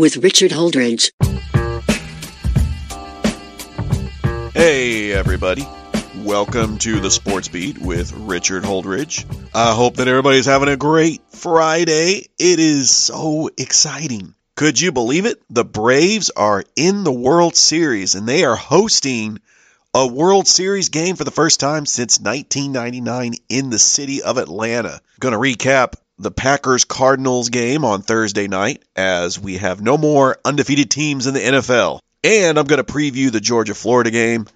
with Richard Holdridge. Hey, everybody. Welcome to the Sports Beat with Richard Holdridge. I hope that everybody's having a great Friday. It is so exciting. Could you believe it? The Braves are in the World Series and they are hosting a World Series game for the first time since 1999 in the city of Atlanta. Going to recap the Packers Cardinals game on Thursday night as we have no more undefeated teams in the NFL. And I'm going to preview the Georgia Florida game.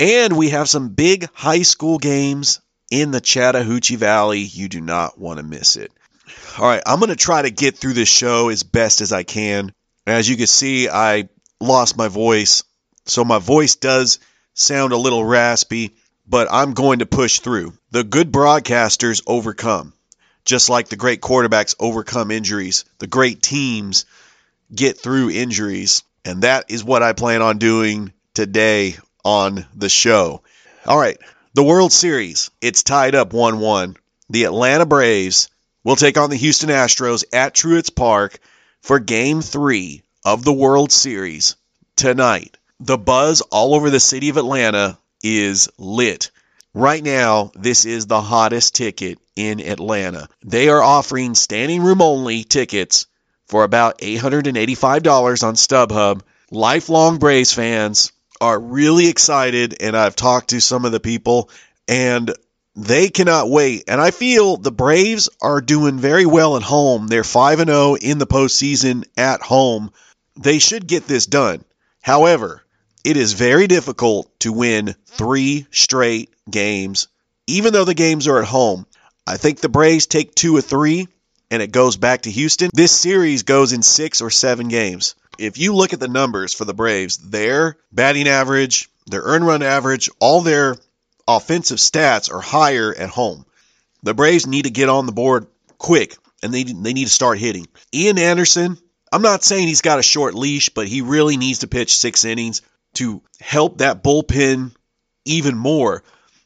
And we have some big high school games in the Chattahoochee Valley. You do not want to miss it. All right, I'm going to try to get through this show as best as I can. As you can see, I lost my voice. So my voice does sound a little raspy, but I'm going to push through. The good broadcasters overcome. Just like the great quarterbacks overcome injuries, the great teams get through injuries. And that is what I plan on doing today on the show. All right, the World Series. It's tied up 1 1. The Atlanta Braves will take on the Houston Astros at Truist Park for game three of the World Series tonight. The buzz all over the city of Atlanta is lit. Right now, this is the hottest ticket in Atlanta. They are offering standing room only tickets for about $885 on StubHub. Lifelong Braves fans are really excited, and I've talked to some of the people, and they cannot wait. And I feel the Braves are doing very well at home. They're 5 and 0 in the postseason at home. They should get this done. However, it is very difficult to win three straight games, even though the games are at home. I think the Braves take two or three, and it goes back to Houston. This series goes in six or seven games. If you look at the numbers for the Braves, their batting average, their earn run average, all their offensive stats are higher at home. The Braves need to get on the board quick, and they, they need to start hitting. Ian Anderson, I'm not saying he's got a short leash, but he really needs to pitch six innings to help that bullpen even more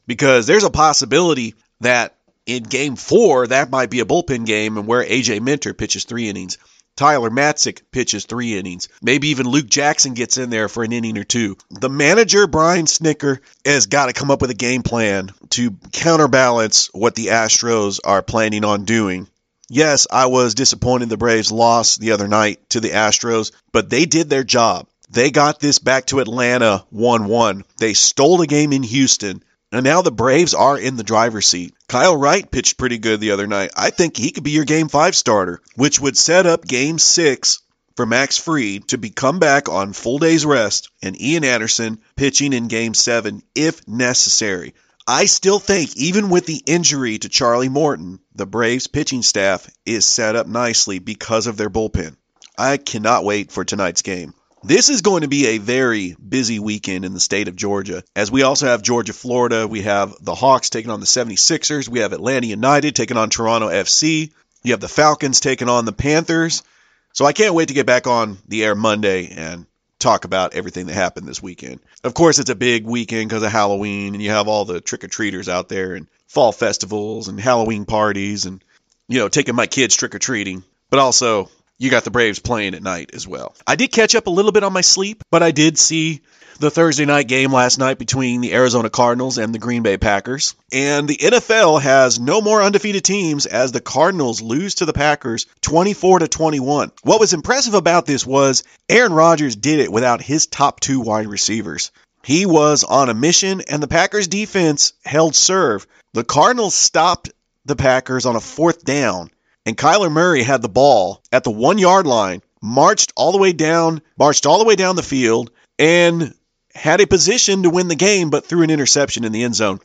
because there's a possibility that in game four, that might be a bullpen game and where AJ Minter pitches three innings. Tyler Matzek pitches three innings. Maybe even Luke Jackson gets in there for an inning or two. The manager, Brian Snitker, has got to come up with a game plan to counterbalance what the Astros are planning on doing. Yes, I was disappointed the Braves lost the other night to the Astros, but they did their job. They got this back to Atlanta 1 1. They stole a game in Houston. And now the Braves are in the driver's seat. Kyle Wright pitched pretty good the other night. I think he could be your game five starter, which would set up game six for Max Fried to be come back on full day's rest and Ian Anderson pitching in game seven if necessary. I still think, even with the injury to Charlie Morton, the Braves pitching staff is set up nicely because of their bullpen. I cannot wait for tonight's game. This is going to be a very busy weekend in the state of Georgia, as we also have Georgia, Florida. We have the Hawks taking on the 76ers. We have Atlanta United taking on Toronto FC. You have the Falcons taking on the Panthers. So I can't wait to get back on the air Monday and talk about everything that happened this weekend. Of course, it's a big weekend because of Halloween, and you have all the trick or treaters out there, and fall festivals, and Halloween parties, and, you know, taking my kids trick or treating. But also, you got the Braves playing at night as well. I did catch up a little bit on my sleep, but I did see the Thursday night game last night between the Arizona Cardinals and the Green Bay Packers. And the NFL has no more undefeated teams as the Cardinals lose to the Packers 24 to 21. What was impressive about this was Aaron Rodgers did it without his top two wide receivers. He was on a mission and the Packers defense held serve. The Cardinals stopped the Packers on a fourth down and Kyler Murray had the ball at the one yard line, marched all the way down, marched all the way down the field, and had a position to win the game, but threw an interception in the end zone.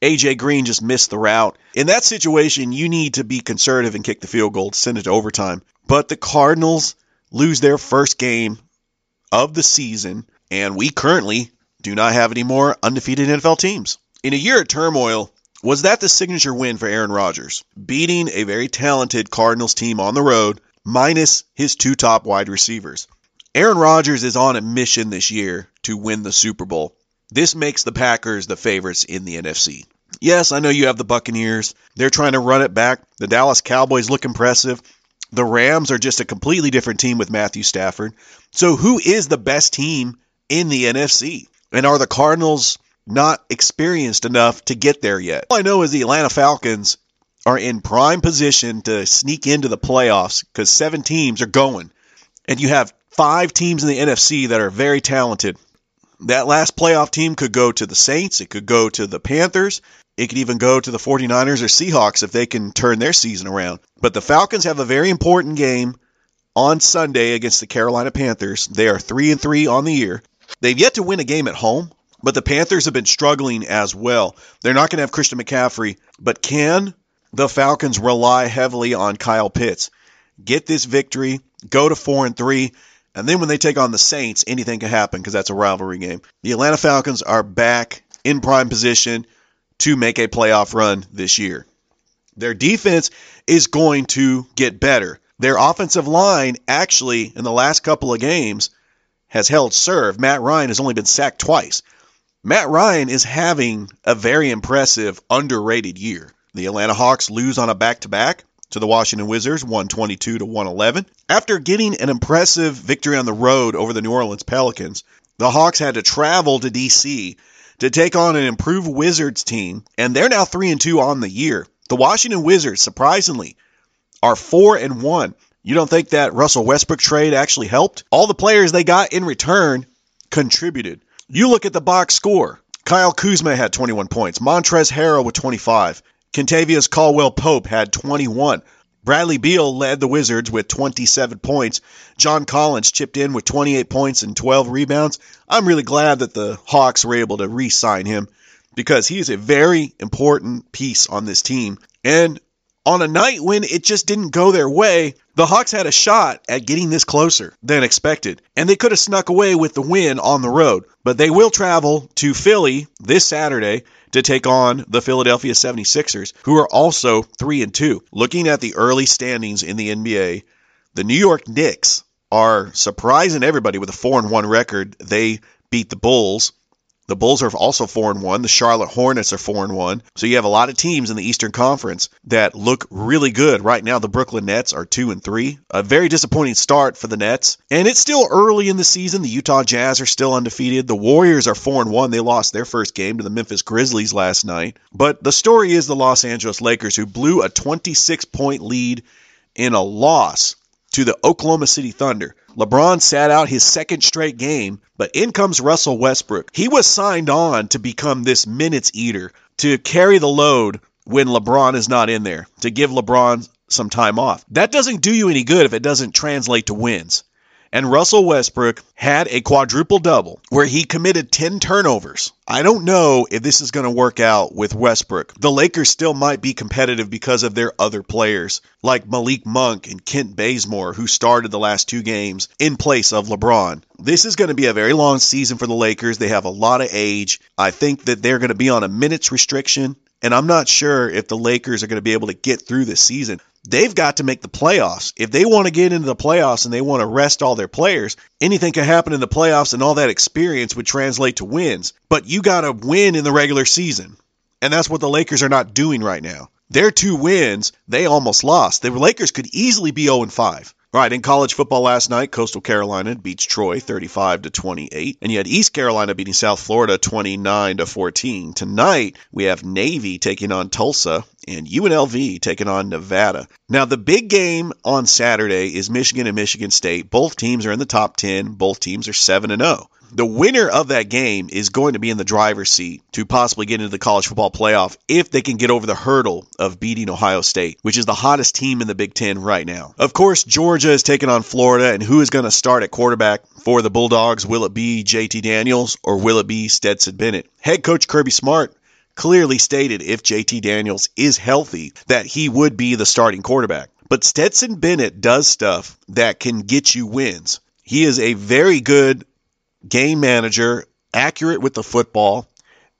AJ Green just missed the route. In that situation, you need to be conservative and kick the field goal to send it to overtime. But the Cardinals lose their first game of the season, and we currently do not have any more undefeated NFL teams. In a year of turmoil, was that the signature win for Aaron Rodgers? Beating a very talented Cardinals team on the road, minus his two top wide receivers. Aaron Rodgers is on a mission this year to win the Super Bowl. This makes the Packers the favorites in the NFC. Yes, I know you have the Buccaneers. They're trying to run it back. The Dallas Cowboys look impressive. The Rams are just a completely different team with Matthew Stafford. So, who is the best team in the NFC? And are the Cardinals not experienced enough to get there yet? All I know is the Atlanta Falcons are in prime position to sneak into the playoffs because seven teams are going. And you have five teams in the NFC that are very talented. That last playoff team could go to the Saints, it could go to the Panthers, it could even go to the 49ers or Seahawks if they can turn their season around. But the Falcons have a very important game on Sunday against the Carolina Panthers. They are 3 and 3 on the year. They've yet to win a game at home, but the Panthers have been struggling as well. They're not going to have Christian McCaffrey, but can the Falcons rely heavily on Kyle Pitts? Get this victory, go to 4 and 3, and then when they take on the Saints, anything can happen because that's a rivalry game. The Atlanta Falcons are back in prime position to make a playoff run this year. Their defense is going to get better. Their offensive line, actually, in the last couple of games, has held serve. Matt Ryan has only been sacked twice. Matt Ryan is having a very impressive, underrated year. The Atlanta Hawks lose on a back to back to the Washington Wizards, 122 to 111. After getting an impressive victory on the road over the New Orleans Pelicans, the Hawks had to travel to DC to take on an improved Wizards team, and they're now 3 and 2 on the year. The Washington Wizards, surprisingly, are 4 and 1. You don't think that Russell Westbrook trade actually helped? All the players they got in return contributed. You look at the box score. Kyle Kuzma had 21 points. Montrezl Harrell with 25. Kentavious Caldwell Pope had 21. Bradley Beal led the Wizards with 27 points. John Collins chipped in with 28 points and 12 rebounds. I'm really glad that the Hawks were able to re sign him because he is a very important piece on this team. And on a night when it just didn't go their way, the Hawks had a shot at getting this closer than expected, and they could have snuck away with the win on the road. But they will travel to Philly this Saturday to take on the Philadelphia 76ers, who are also 3 and 2. Looking at the early standings in the NBA, the New York Knicks are surprising everybody with a 4 and 1 record. They beat the Bulls. The Bulls are also 4 and 1. The Charlotte Hornets are 4 and 1. So you have a lot of teams in the Eastern Conference that look really good. Right now the Brooklyn Nets are 2 and 3. A very disappointing start for the Nets. And it's still early in the season. The Utah Jazz are still undefeated. The Warriors are 4 and 1. They lost their first game to the Memphis Grizzlies last night. But the story is the Los Angeles Lakers who blew a 26 point lead in a loss to the Oklahoma City Thunder. LeBron sat out his second straight game, but in comes Russell Westbrook. He was signed on to become this minutes eater, to carry the load when LeBron is not in there, to give LeBron some time off. That doesn't do you any good if it doesn't translate to wins. And Russell Westbrook had a quadruple double where he committed 10 turnovers. I don't know if this is going to work out with Westbrook. The Lakers still might be competitive because of their other players, like Malik Monk and Kent Bazemore, who started the last two games in place of LeBron. This is going to be a very long season for the Lakers. They have a lot of age. I think that they're going to be on a minutes restriction. And I'm not sure if the Lakers are going to be able to get through this season they've got to make the playoffs. If they want to get into the playoffs and they want to rest all their players, anything can happen in the playoffs and all that experience would translate to wins. But you got to win in the regular season. And that's what the Lakers are not doing right now. Their two wins, they almost lost. The Lakers could easily be 0 5. Right, in college football last night, Coastal Carolina beats Troy 35 to 28, and you had East Carolina beating South Florida 29 to 14. Tonight, we have Navy taking on Tulsa and UNLV taking on Nevada. Now, the big game on Saturday is Michigan and Michigan State. Both teams are in the top 10, both teams are 7 and 0 the winner of that game is going to be in the driver's seat to possibly get into the college football playoff if they can get over the hurdle of beating Ohio State, which is the hottest team in the Big Ten right now. Of course, Georgia is taking on Florida, and who is going to start at quarterback for the Bulldogs? Will it be JT Daniels or will it be Stetson Bennett? Head coach Kirby Smart clearly stated if JT Daniels is healthy that he would be the starting quarterback. But Stetson Bennett does stuff that can get you wins. He is a very good game manager, accurate with the football,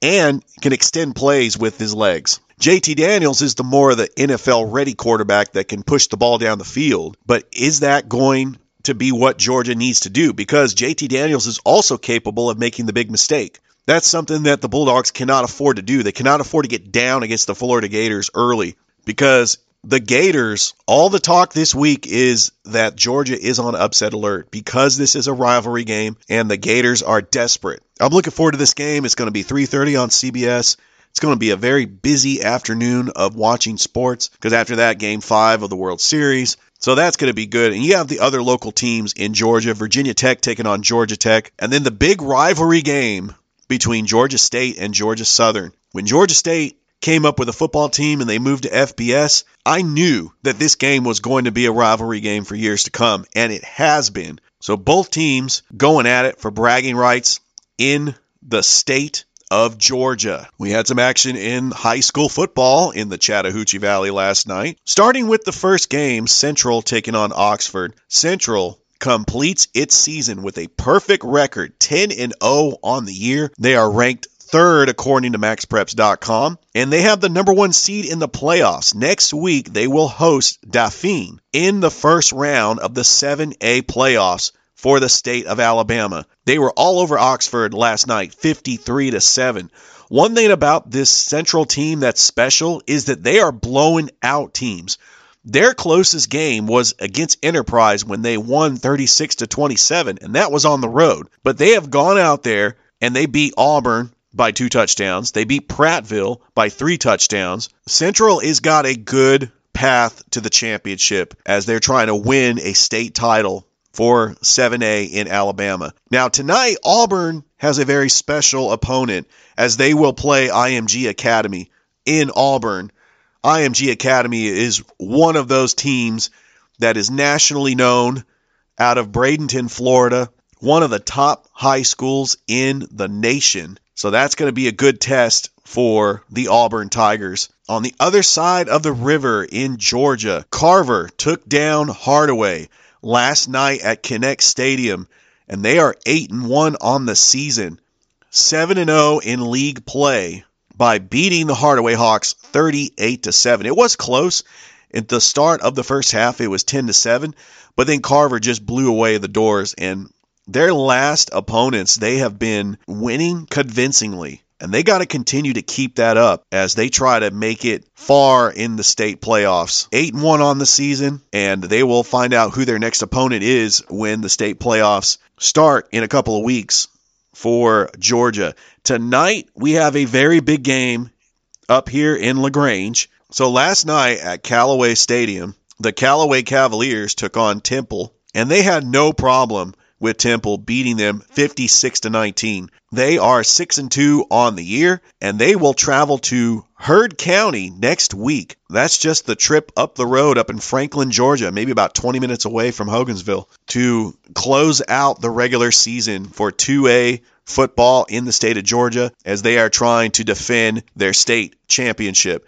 and can extend plays with his legs. JT Daniels is the more of the NFL ready quarterback that can push the ball down the field. But is that going to be what Georgia needs to do? Because JT Daniels is also capable of making the big mistake. That's something that the Bulldogs cannot afford to do. They cannot afford to get down against the Florida Gators early because the Gators, all the talk this week is that Georgia is on upset alert because this is a rivalry game and the Gators are desperate. I'm looking forward to this game. It's going to be 3:30 on CBS. It's going to be a very busy afternoon of watching sports because after that, game five of the World Series. So that's going to be good. And you have the other local teams in Georgia, Virginia Tech taking on Georgia Tech, and then the big rivalry game between Georgia State and Georgia Southern. When Georgia State came up with a football team and they moved to FBS, I knew that this game was going to be a rivalry game for years to come, and it has been. So both teams going at it for bragging rights in the state of Georgia. We had some action in high school football in the Chattahoochee Valley last night. Starting with the first game, Central taking on Oxford. Central completes its season with a perfect record, 10 and 0 on the year. They are ranked third according to maxpreps.com and they have the number 1 seed in the playoffs. Next week they will host Dothan in the first round of the 7A playoffs for the state of Alabama. They were all over Oxford last night, 53 to 7. One thing about this central team that's special is that they are blowing out teams. Their closest game was against Enterprise when they won 36 to 27 and that was on the road. But they have gone out there and they beat Auburn by two touchdowns. They beat Prattville by three touchdowns. Central has got a good path to the championship as they're trying to win a state title for 7A in Alabama. Now, tonight, Auburn has a very special opponent as they will play IMG Academy in Auburn. IMG Academy is one of those teams that is nationally known out of Bradenton, Florida, one of the top high schools in the nation. So that's going to be a good test for the Auburn Tigers. On the other side of the river in Georgia, Carver took down Hardaway last night at Kinnett Stadium, and they are 8 and 1 on the season, 7 and 0 in league play by beating the Hardaway Hawks 38 to 7. It was close. At the start of the first half, it was 10 to 7, but then Carver just blew away the doors and their last opponents, they have been winning convincingly. And they got to continue to keep that up as they try to make it far in the state playoffs. 8 and 1 on the season, and they will find out who their next opponent is when the state playoffs start in a couple of weeks for Georgia. Tonight, we have a very big game up here in LaGrange. So last night at Callaway Stadium, the Callaway Cavaliers took on Temple, and they had no problem with Temple beating them 56 to 19. They are 6 and 2 on the year and they will travel to Heard County next week. That's just the trip up the road up in Franklin, Georgia, maybe about 20 minutes away from Hogansville to close out the regular season for 2A football in the state of Georgia as they are trying to defend their state championship.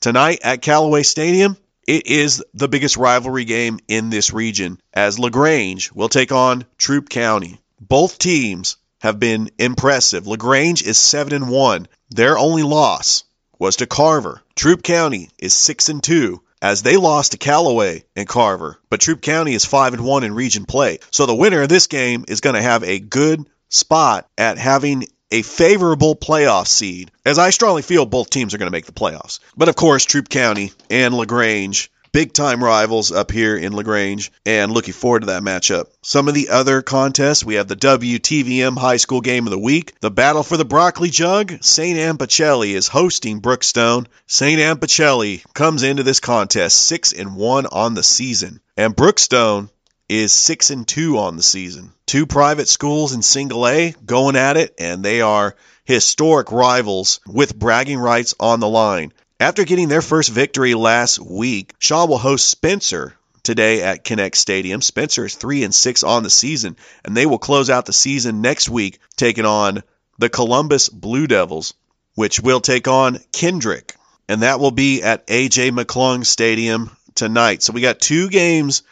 Tonight at Callaway Stadium, it is the biggest rivalry game in this region as LaGrange will take on Troup County. Both teams have been impressive. LaGrange is 7 and 1. Their only loss was to Carver. Troup County is 6 and 2 as they lost to Callaway and Carver. But Troup County is 5 and 1 in region play. So the winner of this game is going to have a good spot at having a favorable playoff seed, as I strongly feel both teams are going to make the playoffs. But of course, Troup County and LaGrange, big time rivals up here in LaGrange, and looking forward to that matchup. Some of the other contests we have the WTVM High School Game of the Week, the Battle for the Broccoli Jug. St. Anne Pacelli is hosting Brookstone. St. Anne Pacelli comes into this contest 6 and 1 on the season, and Brookstone is 6 and 2 on the season two private schools in single A going at it, and they are historic rivals with bragging rights on the line. After getting their first victory last week, Shaw will host Spencer today at Kinnett Stadium. Spencer is 3 and 6 on the season, and they will close out the season next week taking on the Columbus Blue Devils, which will take on Kendrick, and that will be at AJ McClung Stadium tonight. So we got two games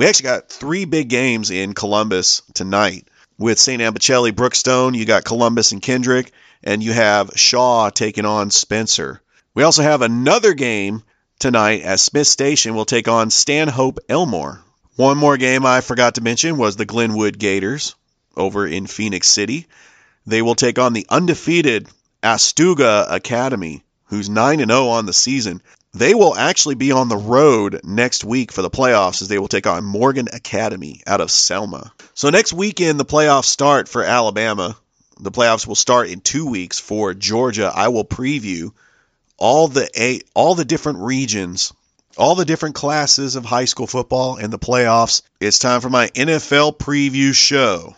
We actually got three big games in Columbus tonight with St. Anne Pacelli, Brookstone. You got Columbus and Kendrick, and you have Shaw taking on Spencer. We also have another game tonight as Smiths Station will take on Stanhope Elmore. One more game I forgot to mention was the Glenwood Gators over in Phenix City. They will take on the undefeated Autauga Academy, who's 9 0 on the season. They will actually be on the road next week for the playoffs as they will take on Morgan Academy out of Selma. So next weekend the playoffs start for Alabama. The playoffs will start in 2 weeks for Georgia. I will preview all the eight, all the different regions, all the different classes of high school football and the playoffs. It's time for my NFL preview show.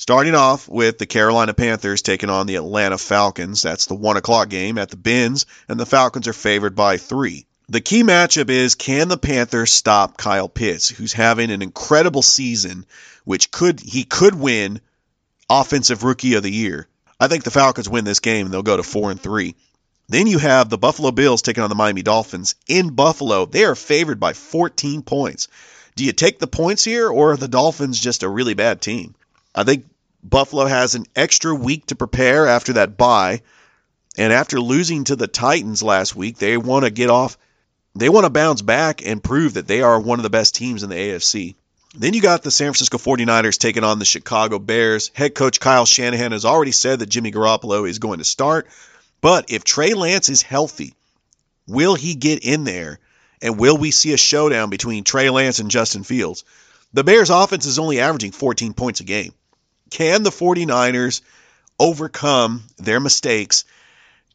Starting off with the Carolina Panthers taking on the Atlanta Falcons. That's the 1 o'clock game at the Benz, and the Falcons are favored by three. The key matchup is can the Panthers stop Kyle Pitts, who's having an incredible season, which could he could win offensive rookie of the year. I think the Falcons win this game and they'll go to 4 and 3. Then you have the Buffalo Bills taking on the Miami Dolphins in Buffalo. They are favored by 14 points. Do you take the points here or are the Dolphins just a really bad team? I think Buffalo has an extra week to prepare after that bye. And after losing to the Titans last week, they want to get off. They want to bounce back and prove that they are one of the best teams in the AFC. Then you got the San Francisco 49ers taking on the Chicago Bears. Head coach Kyle Shanahan has already said that Jimmy Garoppolo is going to start. But if Trey Lance is healthy, will he get in there? And will we see a showdown between Trey Lance and Justin Fields? The Bears' offense is only averaging 14 points a game. Can the 49ers overcome their mistakes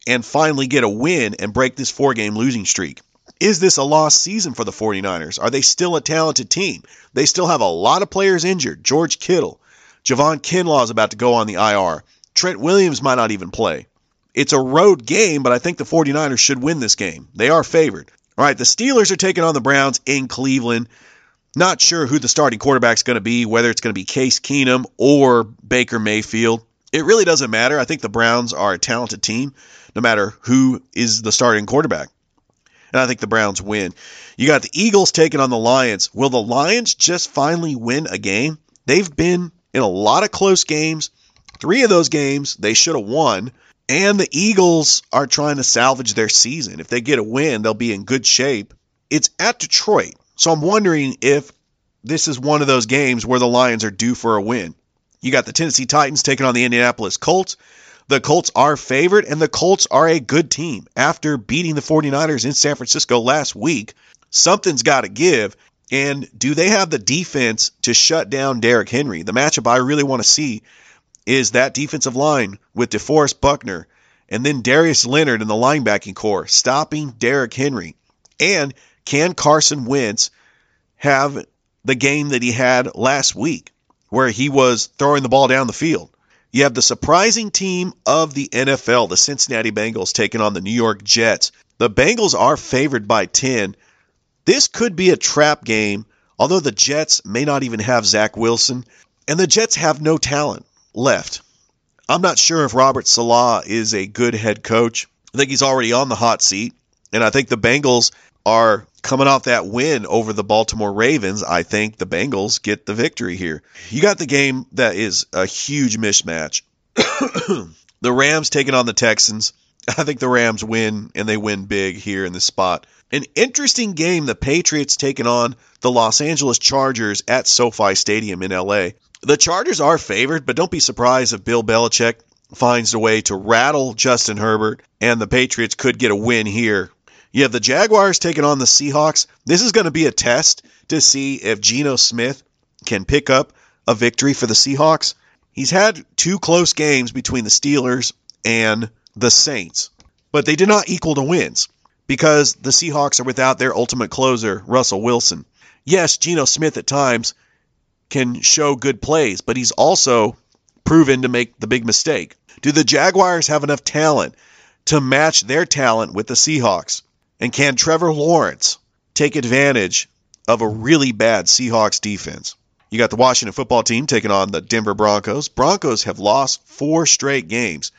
and finally get a win and break this four game losing streak? Is this a lost season for the 49ers? Are they still a talented team? They still have a lot of players injured. George Kittle, Javon Kinlaw is about to go on the IR. Trent Williams might not even play. It's a road game, but I think the 49ers should win this game. They are favored. All right, the Steelers are taking on the Browns in Cleveland. Not sure who the starting quarterback's going to be, whether it's going to be Case Keenum or Baker Mayfield. It really doesn't matter. I think the Browns are a talented team, no matter who is the starting quarterback. And I think the Browns win. You got the Eagles taking on the Lions. Will the Lions just finally win a game? They've been in a lot of close games. Three of those games they should have won. And the Eagles are trying to salvage their season. If they get a win, they'll be in good shape. It's at Detroit. So I'm wondering if this is one of those games where the Lions are due for a win. You got the Tennessee Titans taking on the Indianapolis Colts. The Colts are favored, and the Colts are a good team. After beating the 49ers in San Francisco last week, something's got to give. And do they have the defense to shut down Derrick Henry? The matchup I really want to see is that defensive line with DeForest Buckner and then Darius Leonard in the linebacking corps, stopping Derrick Henry. And can Carson Wentz have the game that he had last week, where he was throwing the ball down the field? You have the surprising team of the NFL, the Cincinnati Bengals, taking on the New York Jets. The Bengals are favored by 10. This could be a trap game, although the Jets may not even have Zach Wilson, and the Jets have no talent left. I'm not sure if Robert Saleh is a good head coach. I think he's already on the hot seat, and I think the Bengals are coming off that win over the Baltimore Ravens, I think the Bengals get the victory here. You got the game that is a huge mismatch. the Rams taking on the Texans. I think the Rams win and they win big here in this spot. An interesting game, the Patriots taking on the Los Angeles Chargers at SoFi Stadium in LA. The Chargers are favored, but don't be surprised if Bill Belichick finds a way to rattle Justin Herbert and the Patriots could get a win here you have the Jaguars taking on the Seahawks. This is going to be a test to see if Geno Smith can pick up a victory for the Seahawks. He's had two close games between the Steelers and the Saints, but they did not equal to wins because the Seahawks are without their ultimate closer, Russell Wilson. Yes, Geno Smith at times can show good plays, but he's also proven to make the big mistake. Do the Jaguars have enough talent to match their talent with the Seahawks? And can Trevor Lawrence take advantage of a really bad Seahawks defense? You got the Washington football team taking on the Denver Broncos. Broncos have lost four straight games.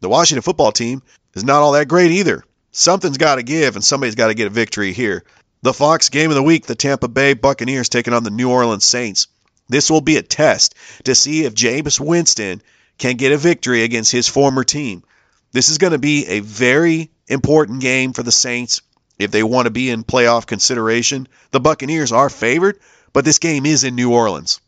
The Washington football team is not all that great either. Something's got to give, and somebody's got to get a victory here. The Fox game of the week, the Tampa Bay Buccaneers taking on the New Orleans Saints. This will be a test to see if Jameis Winston can get a victory against his former team. This is going to be a very important game for the Saints if they want to be in playoff consideration. The Buccaneers are favored, but this game is in New Orleans.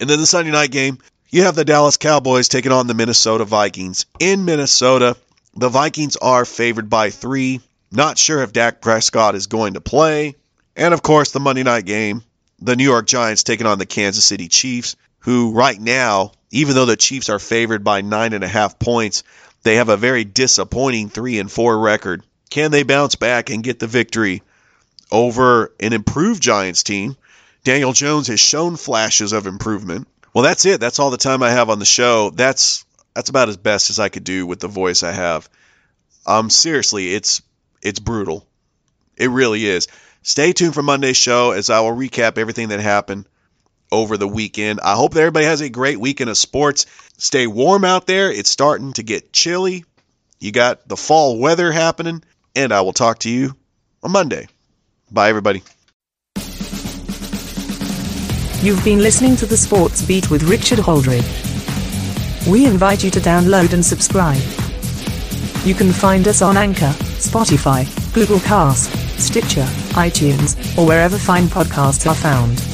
And then the Sunday night game, you have the Dallas Cowboys taking on the Minnesota Vikings. In Minnesota, the Vikings are favored by three. Not sure if Dak Prescott is going to play. And of course, the Monday night game, the New York Giants taking on the Kansas City Chiefs, who right now, even though the Chiefs are favored by nine and a half points, they have a very disappointing three and four record. Can they bounce back and get the victory over an improved Giants team? Daniel Jones has shown flashes of improvement. Well, that's it. That's all the time I have on the show. That's that's about as best as I could do with the voice I have. Um, seriously, it's it's brutal. It really is. Stay tuned for Monday's show as I will recap everything that happened over the weekend. I hope that everybody has a great weekend of sports. Stay warm out there. It's starting to get chilly. You got the fall weather happening, and I will talk to you on Monday. Bye, everybody. You've been listening to the Sports Beat with Richard Holdridge. We invite you to download and subscribe. You can find us on Anchor, Spotify, Google Cast, Stitcher, iTunes, or wherever fine podcasts are found.